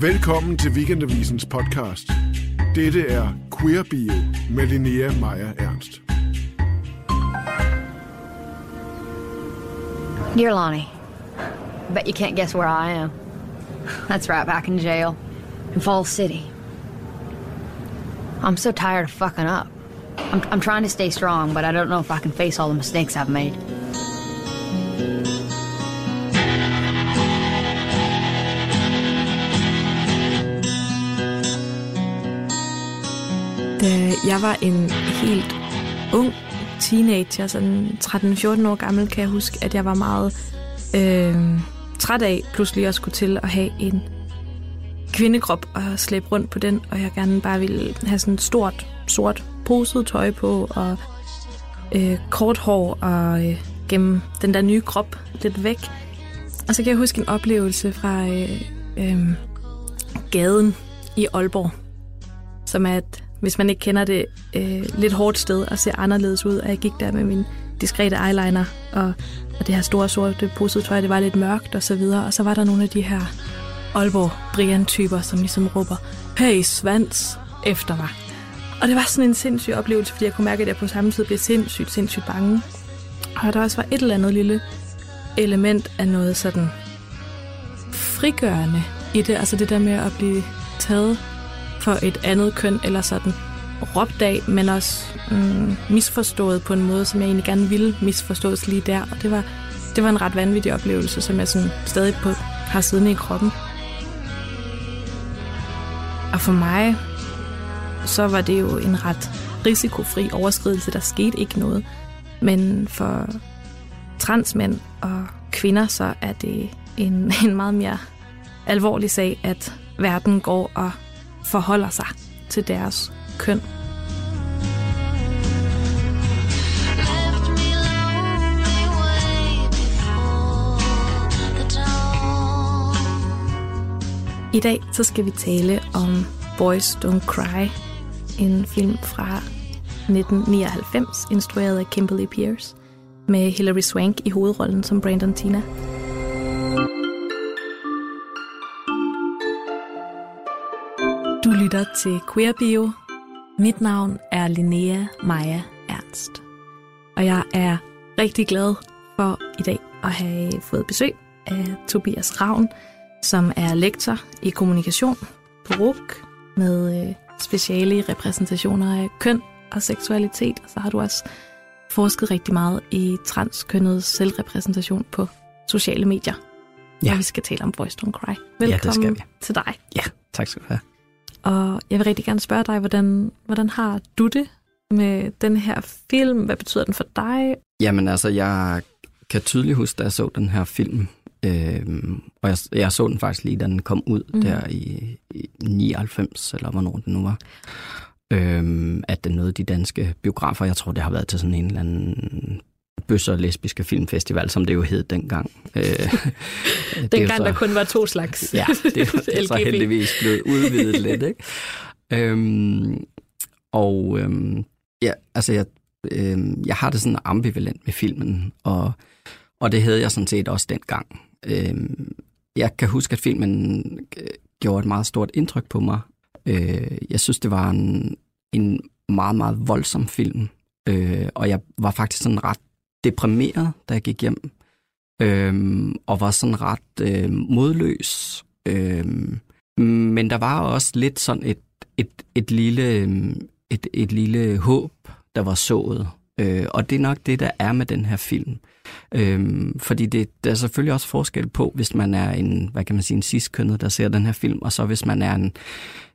Velkommen til Weekendavisens podcast. Dette er Queer Bio med Linnea Meyer Ernst. Dear Lonnie, I bet you can't guess where I am. That's right, back in jail. In Falls City. I'm so tired of fucking up. I'm, I'm trying to stay strong, but I don't know if I can face all the mistakes I've made. Da øh, jeg var en helt ung teenager, sådan 13-14 år gammel, kan jeg huske, at jeg var meget øh, træt af pludselig at skulle til at have en kvindekrop og slæbe rundt på den, og jeg gerne bare ville have sådan et stort, sort poset tøj på, og øh, kort hår, og øh, gemme den der nye krop lidt væk. Og så kan jeg huske en oplevelse fra øh, øh, gaden i Aalborg, som er et, hvis man ikke kender det, øh, lidt hårdt sted og ser anderledes ud. Og jeg gik der med min diskrete eyeliner og, og det her store sorte posede tøj, det var lidt mørkt og så videre. Og så var der nogle af de her Aalborg Brian-typer, som ligesom råber, hey Svans, efter mig. Og det var sådan en sindssyg oplevelse, fordi jeg kunne mærke, at jeg på samme tid blev sindssygt, sindssygt bange. Og der også var et eller andet lille element af noget sådan frigørende i det. Altså det der med at blive taget for et andet køn, eller sådan råbt af, men også mm, misforstået på en måde, som jeg egentlig gerne ville misforstås lige der. Og det var, det var en ret vanvittig oplevelse, som jeg sådan stadig på, har siddende i kroppen. Og for mig, så var det jo en ret risikofri overskridelse. Der skete ikke noget. Men for transmænd og kvinder, så er det en, en meget mere alvorlig sag, at verden går og forholder sig til deres køn. Left me lonely before the dawn. I dag så skal vi tale om Boys Don't Cry, en film fra 1999, instrueret af Kimberly Pierce, med Hilary Swank i hovedrollen som Brandon Tina. Lytter til Queer Bio. Mit navn er Linnea Maja Ernst. Og jeg er rigtig glad for i dag at have fået besøg af Tobias Ravn, som er lektor i kommunikation på RUK med øh, speciale i repræsentationer af køn og seksualitet. Og så har du også forsket rigtig meget i transkønnet selvrepræsentation på sociale medier. Ja. Og vi skal tale om Boys Don't Cry. det Velkommen skal vi. til dig. Ja, tak skal du have. Og jeg vil rigtig gerne spørge dig, hvordan, hvordan har du det med den her film? Hvad betyder den for dig? Jamen altså, jeg kan tydeligt huske, da jeg så den her film, øh, og jeg, jeg så den faktisk lige, da den kom ud mm. der i, i 99, eller hvornår det nu var, øh, at den nåede de danske biografer. Jeg tror, det har været til sådan en eller anden bøsser lesbiske filmfestival, som det jo hed dengang. Øh, Dengang der kun var to slags Ja, det, det er så heldigvis blevet udvidet lidt, ikke? Øhm, og øhm, ja, altså jeg, øhm, jeg har det sådan ambivalent med filmen, og, og det havde jeg sådan set også dengang. Øhm, jeg kan huske, at filmen øh, gjorde et meget stort indtryk på mig. Øh, jeg synes, det var en, en meget, meget voldsom film, øh, og jeg var faktisk sådan ret deprimeret, da jeg gik hjem øhm, og var sådan ret øh, modløs. Øhm, men der var også lidt sådan et, et, et, lille, øhm, et, et lille håb, der var sået. Øh, og det er nok det, der er med den her film. Øhm, fordi det, der er selvfølgelig også forskel på, hvis man er en, hvad kan man sige, en cis-kønnet, der ser den her film, og så hvis man er en,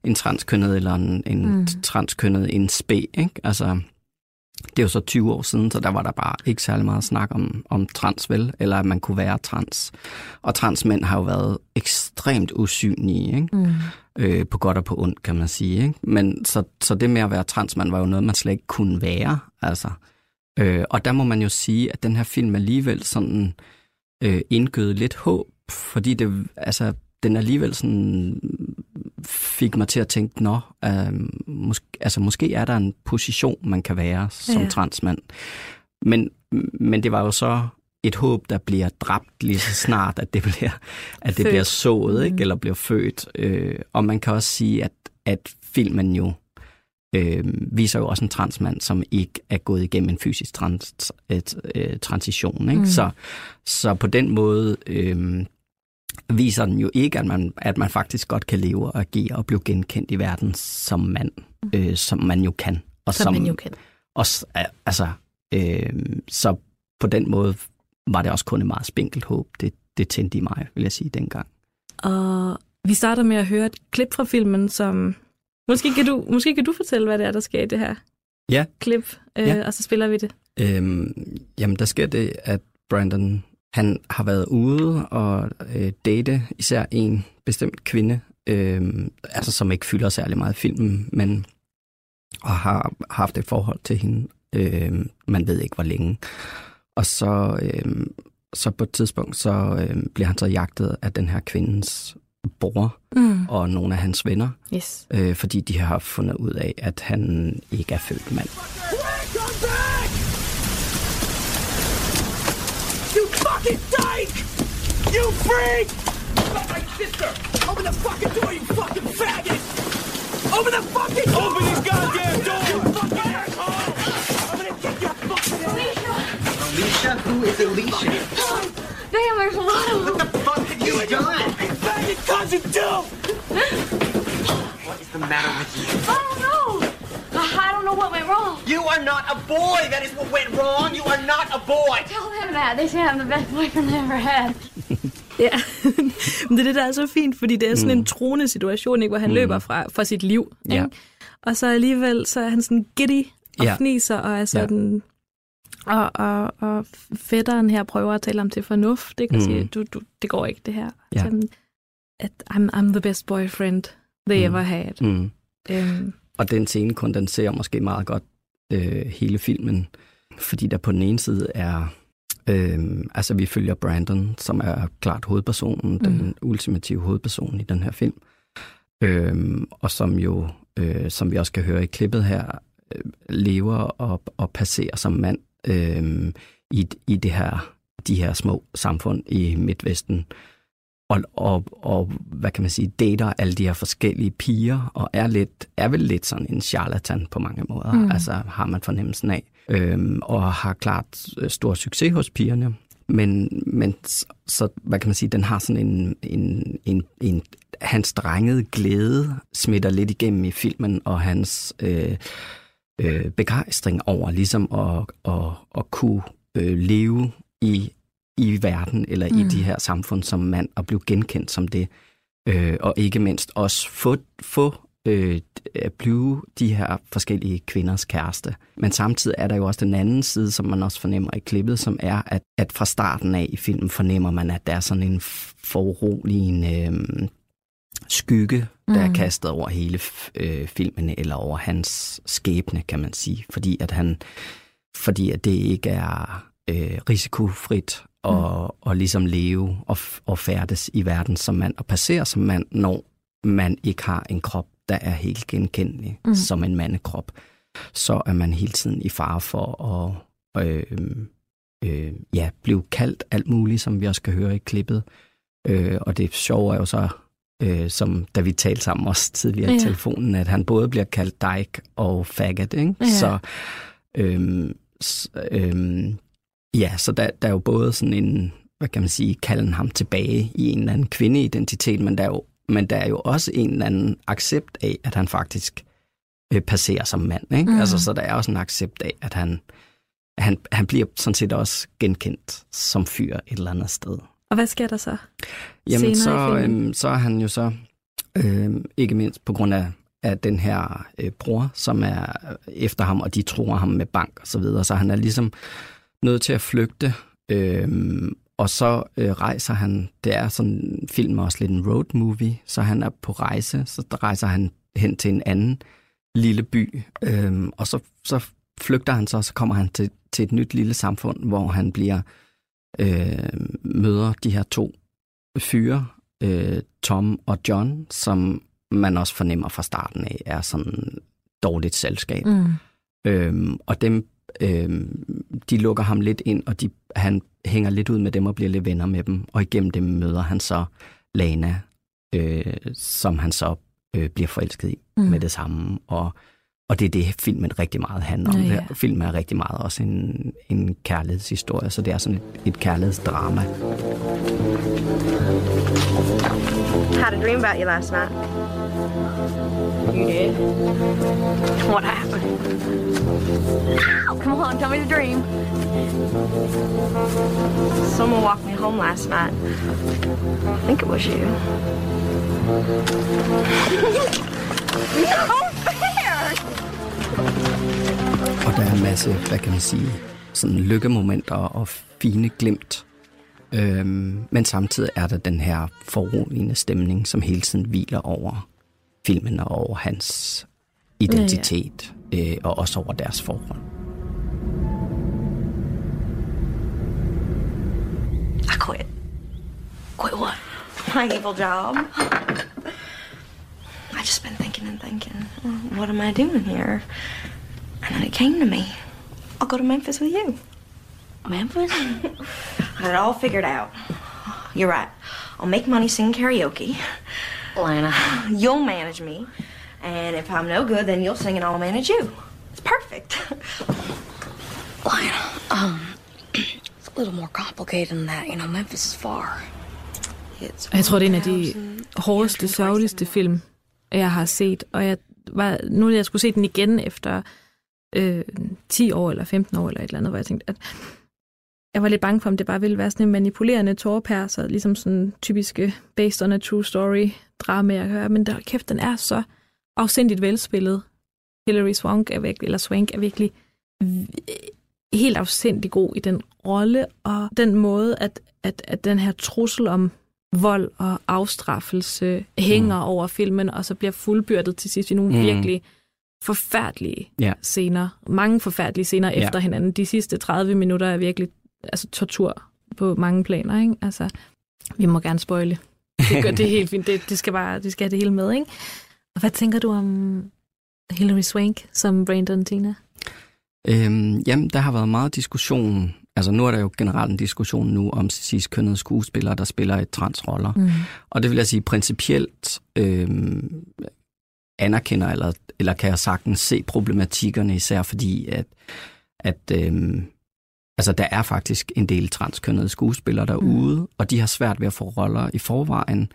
en transkønnet eller en, en mm. transkønnet en spæ, ikke? Altså, det er jo så 20 år siden, så der var der bare ikke særlig meget snak om, om trans, vel? Eller at man kunne være trans. Og transmænd har jo været ekstremt usynlige, ikke? Mm. Øh, på godt og på ondt, kan man sige. Ikke? Men så, så det med at være transmand var jo noget, man slet ikke kunne være. Altså. Øh, og der må man jo sige, at den her film alligevel sådan øh, indgød lidt håb, fordi det, altså, den alligevel sådan fik mig til at tænke, nå, øh, måske, altså, måske er der en position, man kan være som Ja. transmand. Men, men det var jo så et håb, der bliver dræbt lige så snart, at det bliver, at det Født. bliver sået, ikke? Mhm. eller bliver født. Øh, og man kan også sige, at, at filmen jo øh, viser jo også en transmand, som ikke er gået igennem en fysisk trans, et, øh, transition. Ikke? Mhm. Så, så på den måde øh, viser den jo ikke, at man, at man faktisk godt kan leve og agere og blive genkendt i verden som mand, øh, som man jo kan. Og Som man jo kan. og, altså, øh, så på den måde var det også kun et meget spinkelt håb. Det, det tændte i mig, vil jeg sige, dengang. Og vi starter med at høre et klip fra filmen, som... Måske kan du, måske kan du fortælle, hvad det er, der sker i det her Ja. klip, øh, Ja. og så spiller vi det. Øhm, jamen, der sker det, at Brandon han har været ude og øh, date især en bestemt kvinde, øh, altså som ikke fylder særlig meget i filmen, men og har haft et forhold til hende. Øh, man ved ikke, hvor længe. Og så, øh, så på et tidspunkt, så øh, bliver han så jagtet af den her kvindes bror Mm. og nogle af hans venner, Yes. øh, fordi de har fundet ud af, at han ikke er født mand. Fucking dyke! You freak! My sister! Open the fucking door, you fucking faggot! Open the fucking door! Open this goddamn door! You fucking asshole! I'm gonna get your fucking Alicia? Who is Alicia? Damn, there's a lot of them. What the fuck have you done? faggot cousin too! What is the matter with you? I don't know. I don't know what went wrong. You are not a boy! That is what went wrong! You are not a boy! Tell They say I'm the best boyfriend they ever had. Ja, men det er det, der er så fint, fordi det er sådan mm. en troende situation, ikke, hvor han mm. løber fra, fra sit liv. Ja. Ikke? Og så alligevel, så er han sådan giddy og Ja. fniser, og er sådan... Og, og, og fætteren her prøver at tale ham til fornuft, ikke? Og Mm. siger, du, du, det går ikke, det her. Ja. Sådan, at I'm, I'm the best boyfriend they Mm. ever had. Mm. Øhm, Og den scene kondenserer måske meget godt øh, hele filmen, fordi der på den ene side er, øh, altså vi følger Brandon, som er klart hovedpersonen, mm. den ultimative hovedperson i den her film, øh, og som jo, øh, som vi også kan høre i klippet her, øh, lever og, og passerer som mand øh, i, i det her, de her små samfund i Midtvesten, og, og, og hvad kan man sige, dater alle de her forskellige piger, og er, lidt, er vel lidt sådan en charlatan på mange måder, mm. altså har man fornemmelsen af, øhm, og har klart øh, stor succes hos pigerne. Men, men så, hvad kan man sige, den har sådan en, en, en, en hans drengede glæde smitter lidt igennem i filmen, og hans øh, øh, begejstring over ligesom at, at, at kunne øh, leve i i verden eller mm. i de her samfund som mand og blive genkendt som det. Øh, og ikke mindst også få, få øh, at blive de her forskellige kvinders kæreste. Men samtidig er der jo også den anden side, som man også fornemmer i klippet, som er, at, at fra starten af i filmen fornemmer man, at der er sådan en foruroligende øh, skygge, der er kastet over hele øh, filmen, eller over hans skæbne, kan man sige. Fordi at han, fordi at det ikke er øh, risikofrit mm. at ligesom leve og, og færdes i verden som mand, og passere som mand, når man ikke har en krop, der er helt genkendelig mm. som en mandekrop, så er man hele tiden i fare for at øh, øh, ja, blive kaldt alt muligt, som vi også kan høre i klippet. Øh, og det sjove er jo så, øh, som da vi talte sammen også tidligere ja. i telefonen, at han både bliver kaldt dyke og faggot, ikke? Ja. Så, øh, øh, ja, så der, der er jo både sådan en, hvad kan man sige, kalden ham tilbage i en eller anden kvindeidentitet, men der er jo, men der er jo også en eller anden accept af, at han faktisk øh, passerer som mand. Ikke? Mm. Altså, så der er også en accept af, at han, han, han bliver sådan set også genkendt som fyr et eller andet sted. og hvad sker der så? Jamen, så, øhm, så er han jo så, øhm, ikke mindst på grund af, af den her øh, bror, som er efter ham, og de tror ham med bank og så videre, så han er ligesom nødt til at flygte, øhm, og så øh, rejser han, det er sådan, film også lidt en road movie, så han er på rejse, så rejser han hen til en anden lille by, øhm, og så, så flygter han så, og så kommer han til, til et nyt lille samfund, hvor han bliver øh, møder de her to fyre, øh, Tom og John, som man også fornemmer fra starten af, er sådan dårligt selskab. Mm. Øhm, og dem, øhm, de lukker ham lidt ind, og de, han hænger lidt ud med dem og bliver lidt venner med dem, og igennem dem møder han så Lana, øh, som han så øh, bliver forelsket i mm. med det samme, og, og det er det, filmen rigtig meget handler om. Ja, Ja. Filmen er rigtig meget også en, en kærlighedshistorie, så det er sådan et, et kærlighedsdrama. Had a dream about you last night. You did? What happened? Come on, tell me the dream. Someone walked me home last night. I think it was you. no! Og der er en masse, hvad kan man sige, sådan lykkemomenter og fine glimt. Øhm, men samtidig er der den her foruroligende stemning, som hele tiden hviler over filmen og over hans identitet, ja, ja. Øh, og også over deres forhold. I quit. Quit what? My evil job. I just been thinking and thinking, what am I doing here? And then it came to me. I'll go to Memphis with you. Memphis? I had it all figured out. You're right. I'll make money singing karaoke. Lana. You'll manage me. And if I'm no good, then you'll sing and I'll manage you. It's perfect. Lana, um, it's a little more complicated than that. You know, Memphis is far. It's Og jeg tror, det er en af de hårdeste, sørgeligste film, jeg har set. Og jeg var, nu jeg skulle se den igen efter øh, 10 år eller 15 år eller et eller andet, hvor jeg tænkte, at jeg var lidt bange for, om det bare ville være sådan en manipulerende tårperser, ligesom sådan typiske based on a true story drama, jeg hører. Men der, kæft, den er så afsindigt velspillet. Hilary Swank er virkelig, eller Swank er virkelig helt afsindig god i den rolle, og den måde, at, at, at den her trussel om vold og afstraffelse hænger mm. over filmen, og så bliver fuldbyrdet til sidst i nogle mm. Virkelig forfærdelige Ja. scener. Mange forfærdelige scener Ja. efter hinanden. De sidste 30 minutter er virkelig altså, tortur på mange planer. Ikke? Altså, vi må gerne spoile. Det, gør, det helt fint. Det, det skal bare det skal have det hele med. Ikke? Og hvad tænker du om Hilary Swank som Brandon Tina? Øhm, jamen, der har været meget diskussion. Altså, nu er der jo generelt en diskussion nu om cis-kønnede skuespillere, der spiller i transroller. Mm. Og det vil jeg sige, principielt øhm, anerkender, eller, eller kan jeg sagtens se problematikkerne, især fordi, at, at øhm, altså, der er faktisk en del transkønnede skuespillere derude, mm. og de har svært ved at få roller i forvejen.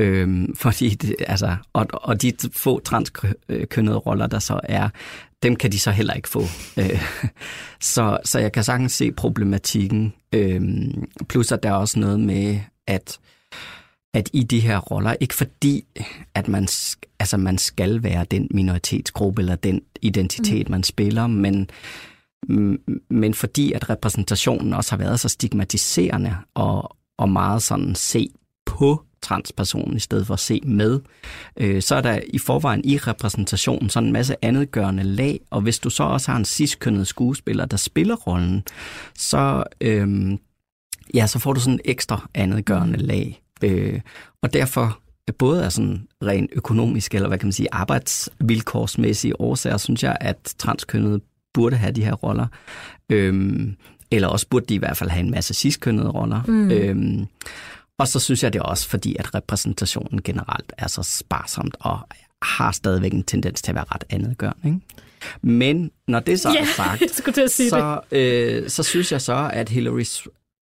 Øhm, fordi det, altså, og, og de få transkønnede roller, der så er, dem kan de så heller ikke få. Øh, så, så jeg kan sagtens se problematikken. Øhm, plus at der er også noget med, at at i de her roller, ikke fordi, at man, altså man skal være den minoritetsgruppe eller den identitet, mm. man spiller, men, men fordi, at repræsentationen også har været så stigmatiserende og, og meget sådan se på transpersonen i stedet for at se med, øh, så er der i forvejen i repræsentationen sådan en masse andet gørende lag, og hvis du så også har en cis-kønnet skuespiller, der spiller rollen, så, øh, ja, så får du sådan en ekstra andet gørende lag. Øh, og derfor både af sådan ren økonomisk, eller hvad kan man sige, arbejdsvilkårsmæssige årsager, synes jeg, at transkønnede burde have de her roller. Øhm, eller også burde de i hvert fald have en masse cis-kønnede roller. Mm. Øhm, og så synes jeg det også, fordi at repræsentationen generelt er så sparsomt og har stadigvæk en tendens til at være ret andetgørende. Ikke? Men når det så Ja, er sagt, jeg sige så, øh, så synes jeg så, at Hilary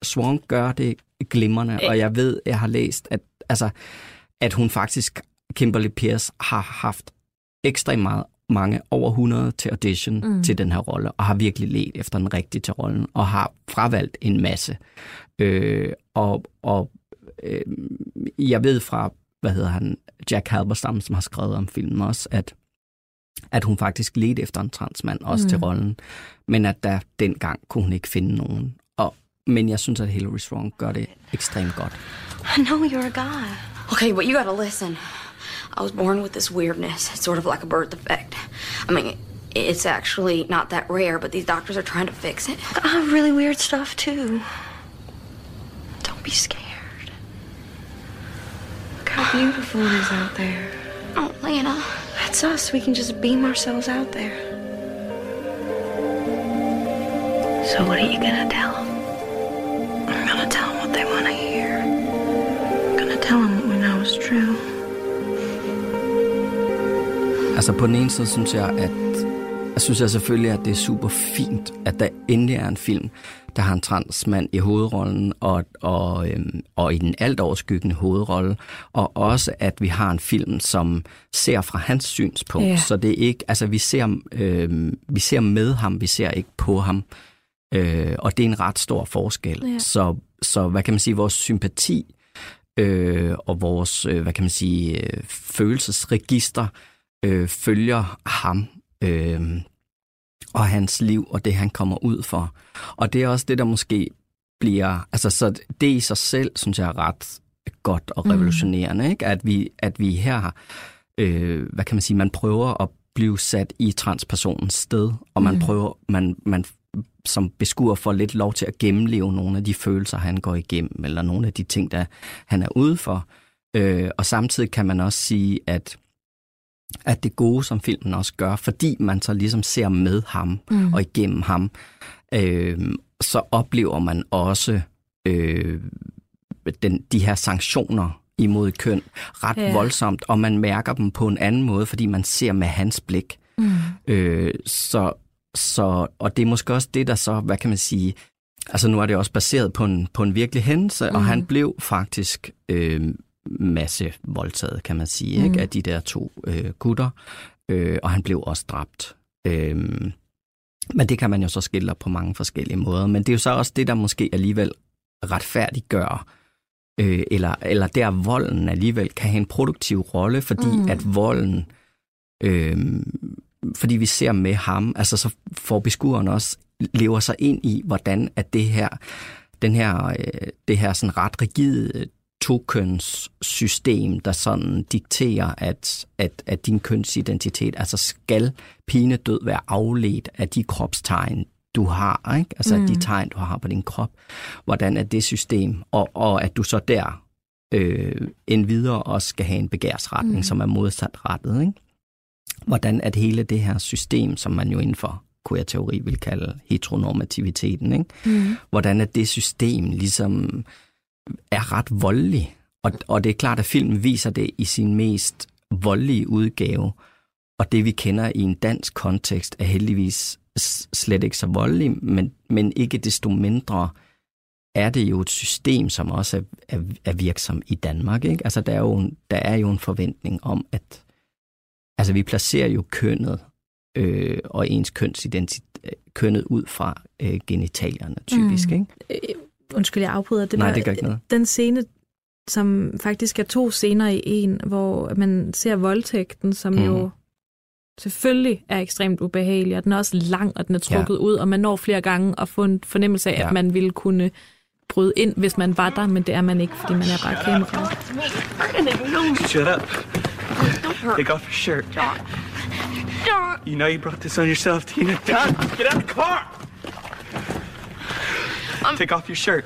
Swank gør det glimrende, og jeg ved, jeg har læst, at, altså, at hun faktisk, Kimberly Pierce, har haft ekstremt meget, mange, over 100 til audition mm. til den her rolle, og har virkelig let efter den rigtige til rollen, og har fravalgt en masse. Øh, og og øh, jeg ved fra, hvad hedder han, Jack Halberstam, som har skrevet om filmen også, at at hun faktisk ledte efter en transmand også mm. til rollen, men at der dengang kunne hun ikke finde nogen. Og, men jeg synes, at Hilary Swank gør det ekstremt godt. I know you're a guy. Okay, but you gotta listen. I was born with this weirdness. It's sort of like a birth defect. I mean, it's actually not that rare, but these doctors are trying to fix it. I have really weird stuff too. Don't be scared. beautiful it is out there. Oh, Lana. That's us. We can just beam ourselves out there. So what are you gonna tell them? I'm gonna tell them what they wanna hear. I'm gonna tell them what we know is true. Altså på den ene side synes jeg, at jeg synes jeg selvfølgelig, at det er super fint, at der endelig er en film, der har en transmand i hovedrollen, og, og, øhm, og i den alt overskyggende hovedrolle, og også at vi har en film, som ser fra hans synspunkt. Ja. Så det er ikke, altså vi ser, øhm, vi ser med ham, vi ser ikke på ham. Øh, og det er en ret stor forskel. Ja. Så, så hvad kan man sige, vores sympati øh, og vores, øh, hvad kan man sige, øh, følelsesregister øh, følger ham øh, og hans liv og det, han kommer ud for. Og det er også det, der måske bliver, altså så det i sig selv, synes jeg er ret godt og revolutionerende, mm. ikke? At, vi, at vi her har, øh, hvad kan man sige, man prøver at blive sat i transpersonens sted, og man mm. prøver, man, man som beskuer får lidt lov til at gennemleve nogle af de følelser, han går igennem, eller nogle af de ting, der han er ude for. Øh, og samtidig kan man også sige, at at det gode, som filmen også gør, fordi man så ligesom ser med ham mm. og igennem ham, øh, så oplever man også øh, den, de her sanktioner imod køn ret ja. voldsomt, og man mærker dem på en anden måde, fordi man ser med hans blik. Mm. Øh, så, så, og det er måske også det, der så, hvad kan man sige, altså nu er det også baseret på en, på en virkelig hændelse, mm. og han blev faktisk øh, masse voldtaget, kan man sige, mm. ikke, af de der to øh, gutter, øh, og han blev også dræbt. Øh, men det kan man jo så skille på mange forskellige måder, men det er jo så også det, der måske alligevel retfærdiggør, øh, eller, eller der volden alligevel kan have en produktiv rolle, fordi mm. at volden øh, fordi vi ser med ham, altså så får beskueren også lever sig ind i, hvordan at det her, den her, øh, det her sådan ret rigide tokøns system, der sådan dikterer, at, at, at din kønsidentitet, altså skal pinedød være afledt af de kropstegn, du har, ikke? altså mm. de tegn, du har på din krop. Hvordan er det system, og, og at du så der øh, en videre også skal have en begærsretning, mm. som er modsatrettet. Ikke? hvordan at hele det her system, som man jo inden for queer-teori vil kalde heteronormativiteten, ikke? Mm. hvordan at det system ligesom er ret voldelig. Og, og det er klart, at filmen viser det i sin mest voldelige udgave, og det vi kender i en dansk kontekst er heldigvis slet ikke så voldelig, men, men ikke desto mindre er det jo et system, som også er, er, er virksom i Danmark. Ikke? Altså, der er, jo en, der er jo en forventning om, at Altså, vi placerer jo kønnet øh, og ens kønsidentitet kønnet ud fra øh, genitalierne, typisk, mm. ikke? Undskyld, jeg afbryder. Det Nej, var det gør ikke noget. Den scene, som faktisk er to scener i en, hvor man ser voldtægten, som mm. jo selvfølgelig er ekstremt ubehagelig, og den er også lang, og den er trukket ja. ud, og man når flere gange at få en fornemmelse af. Ja. at man ville kunne bryde ind, hvis man var der, men det er man ikke, fordi man er bare kamera. Shut up. Take off your shirt. You know you brought this on yourself, Tina. Get out of the car! Take off your shirt.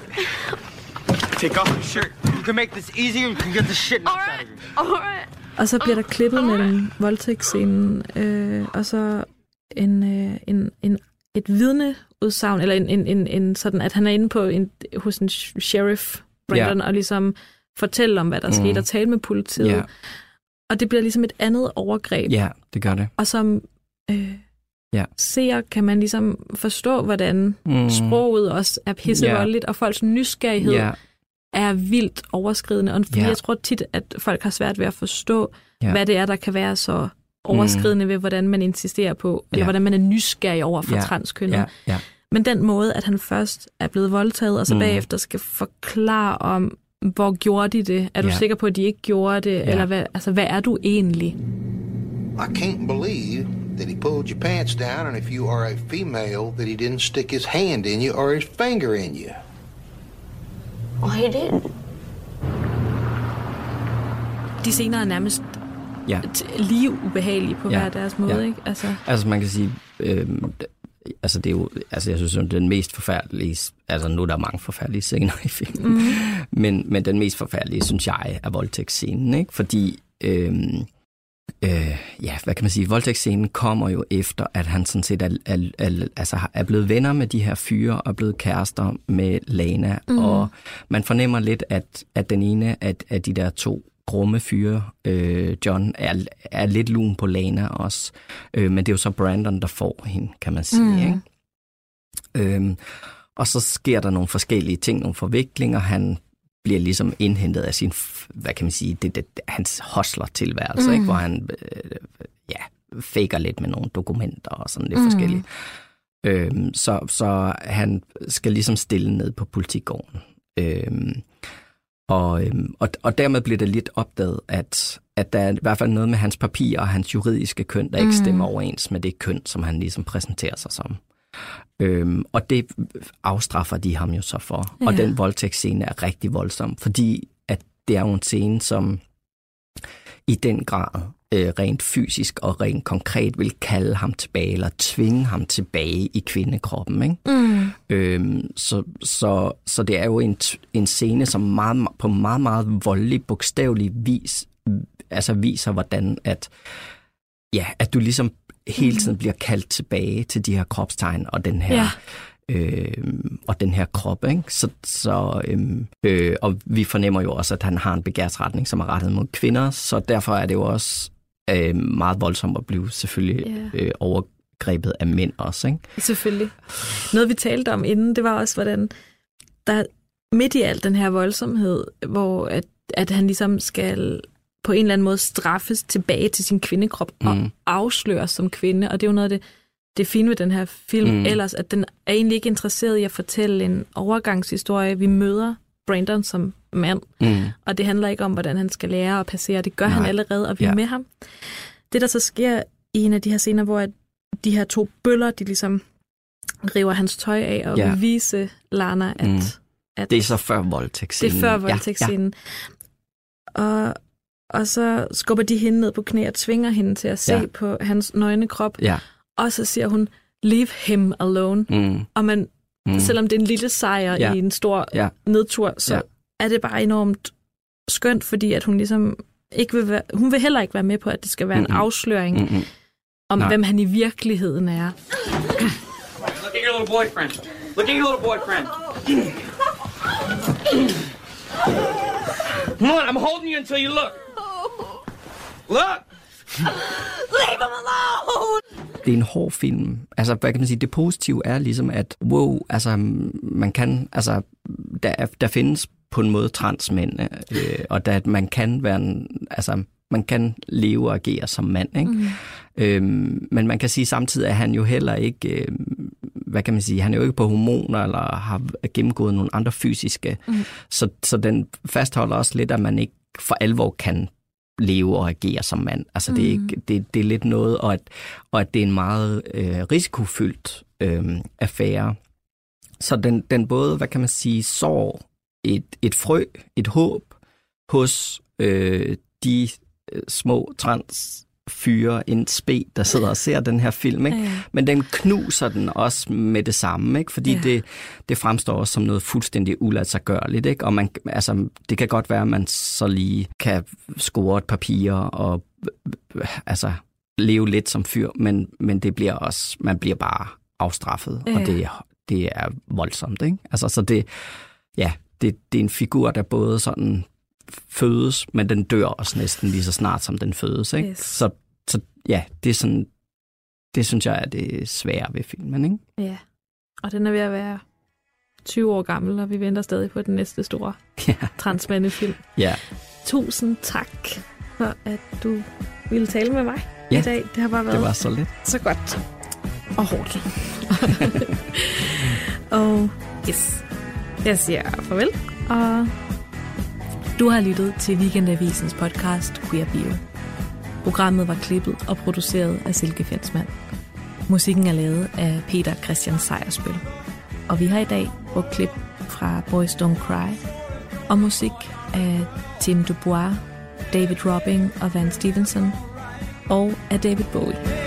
Take off your shirt. You can make this easier. You can get the shit knocked out of you. All right. Og så bliver der klippet mellem voldtægtsscenen øh, og så en, øh, en, en, et vidneudsagn, eller en, en, en, en sådan, at han er inde på en, hos en sheriff, Brandon, Ja. og ligesom fortælle om, hvad der mm. skete, og tale med politiet. Ja, Og det bliver ligesom et andet overgreb. ja, det gør det. Og som øh, Ja. seer kan man ligesom forstå, hvordan Mm. sproget også er pissevoldeligt, og folks nysgerrighed Ja, er vildt overskridende. Og fordi Ja. jeg tror tit, at folk har svært ved at forstå, Ja. hvad det er, der kan være så overskridende mm. ved, hvordan man insisterer på, eller Ja. hvordan man er nysgerrig over for Ja. transkønnet. ja, ja. Men den måde, at han først er blevet voldtaget, og så Mm. bagefter skal forklare om, hvor gjorde de det? Er du Ja. sikker på, at de ikke gjorde det? Eller hvad, altså, hvad er du egentlig? I can't believe that he pulled your pants down, and if you are a female, that he didn't stick his hand in you or his finger in you. Well, he didn't. De scener er nærmest ja. t- lige ubehagelige på Ja. hver deres måde, Ja. ikke? Altså, Altså man kan sige, øh, altså det er jo, altså jeg synes jo, den mest forfærdelige, altså nu er der mange forfærdelige scener i filmen, mm. men, men den mest forfærdelige, synes jeg, er voldtægtsscenen, ikke? Fordi, øh, øh, ja, hvad kan man sige, voldtægtsscenen kommer jo efter, at han sådan set er, er, er, altså er blevet venner med de her fyre, og er blevet kærester med Lana, mm. og man fornemmer lidt, at, at den ene af, af de der to grumme fyre, øh, John, er, er lidt lun på Lana også. Øh, men det er jo så Brandon, der får hende, kan man sige. Mm. Ikke? Øhm, og så sker der nogle forskellige ting, nogle forviklinger. Han bliver ligesom indhentet af sin, hvad kan man sige, det, det, hans hostler-tilværelse, Mm. mm. ikke? hvor han øh, ja, faker lidt med nogle dokumenter og sådan lidt Mm. mm. forskelligt. Øhm, så, så han skal ligesom stille ned på politigården. Øhm, og, øhm, og, og dermed bliver det lidt opdaget, at, at der er i hvert fald noget med hans papirer og hans juridiske køn, der ikke Mm. stemmer overens med det køn, som han ligesom præsenterer sig som. Øhm, og det afstraffer de ham jo så for. Ja. Og den voldtægtsscene er rigtig voldsom, fordi at det er jo en scene, som i den grad øh, rent fysisk og rent konkret vil kalde ham tilbage, eller tvinge ham tilbage i kvindekroppen. Ikke? Mm. Øhm, så, så, så det er jo en, en scene, som meget, på meget, meget voldelig, bogstavelig vis, altså viser, hvordan at, ja, at du ligesom hele tiden bliver kaldt tilbage til de her kropstegn og den her, Ja. øh, og den her krop. Ikke? Så, så, øhm, øh, og vi fornemmer jo også, at han har en begærsretning, som er rettet mod kvinder, så derfor er det jo også øh, meget voldsomt at blive selvfølgelig Ja. øh, overgrebet af mænd også. Ikke? Selvfølgelig. Noget vi talte om inden, det var også, hvordan der midt i al den her voldsomhed, hvor at, at han ligesom skal på en eller anden måde straffes tilbage til sin kvindekrop mm. og afsløres som kvinde. Og det er jo noget af det, det fine ved den her film mm. Ellers, at den er egentlig ikke interesseret i at fortælle en overgangshistorie. Vi møder Brandon som mand, Mm. og det handler ikke om, hvordan han skal lære at passere. Det gør Nej. han allerede, og vi er Ja. med ham. Det, der så sker i en af de her scener, hvor de her to bøller, de ligesom river hans tøj af og Ja. vise Lana, at, Mm. at Det er så før voldtægtsscenen. det er før voldtægtsscenen. Ja, ja. Og, og så skubber de hende ned på knæ og tvinger hende til at se Ja. på hans nøgne krop. Ja. Og så siger hun, leave him alone. Mm. Og man, Mm. selvom det er en lille sejr Ja. i en stor Ja. nedtur, så Ja. er det bare enormt skønt, fordi at hun ligesom ikke vil være, hun vil heller ikke være med på, at det skal være Mm-mm. en afsløring Mm-mm. om, Nej. hvem han i virkeligheden er. Look at your little boyfriend. Look at your little boyfriend. Come on, I'm holding you until you look. Look! Leave him alone! Det er en hård film. Altså, hvad kan man sige? Det positive er ligesom, at wow, altså, man kan, altså, der, er- der findes på en måde transmænd, øh, og der, man kan være en, altså, man kan leve og agere som mand, ikke? Mm. Øhm, men man kan sige samtidig, at han jo heller ikke, øh, hvad kan man sige, han er jo ikke på hormoner, eller har gennemgået nogle andre fysiske, mm. så, så den fastholder også lidt, at man ikke for alvor kan leve og agere som mand. Altså det, er ikke, det, det er lidt noget, og at, og at det er en meget øh, risikofyldt øh, affære. Så den, den både, hvad kan man sige, sår et, et frø, et håb hos øh, de øh, små trans fyre, en spe, der sidder og ser den her film. Ikke? Ja. Men den knuser den også med det samme, ikke? fordi Ja. det, det fremstår også som noget fuldstændig uladsiggørligt. Ikke? Og man, altså, det kan godt være, at man så lige kan score et papir og altså, leve lidt som fyr, men, men det bliver også, man bliver bare afstraffet, Ja. og det, er- det er voldsomt. Ikke? Altså, så det, ja, det, det er en figur, der både sådan fødes, men den dør også næsten lige så snart, som den fødes. Ikke? Yes. Så, så ja, det er sådan, det synes jeg er det svære ved filmen. Ikke? Ja, og den er ved at være 20 år gammel, og vi venter stadig på den næste store Ja. transmandefilm. Ja. Tusind tak for, at du ville tale med mig Ja, i dag. Det har bare været Det var så lidt. så godt og hårdt. og yes, jeg siger farvel, og du har lyttet til Weekendavisens podcast Queer Bio. Programmet var klippet og produceret af Silke Fensmann. Musikken er lavet af Peter Christian Sejersbøl. Og vi har i dag brugt klip fra Boys Don't Cry og musik af Tim Dubois, David Robbing og Van Stevenson og af David Bowie.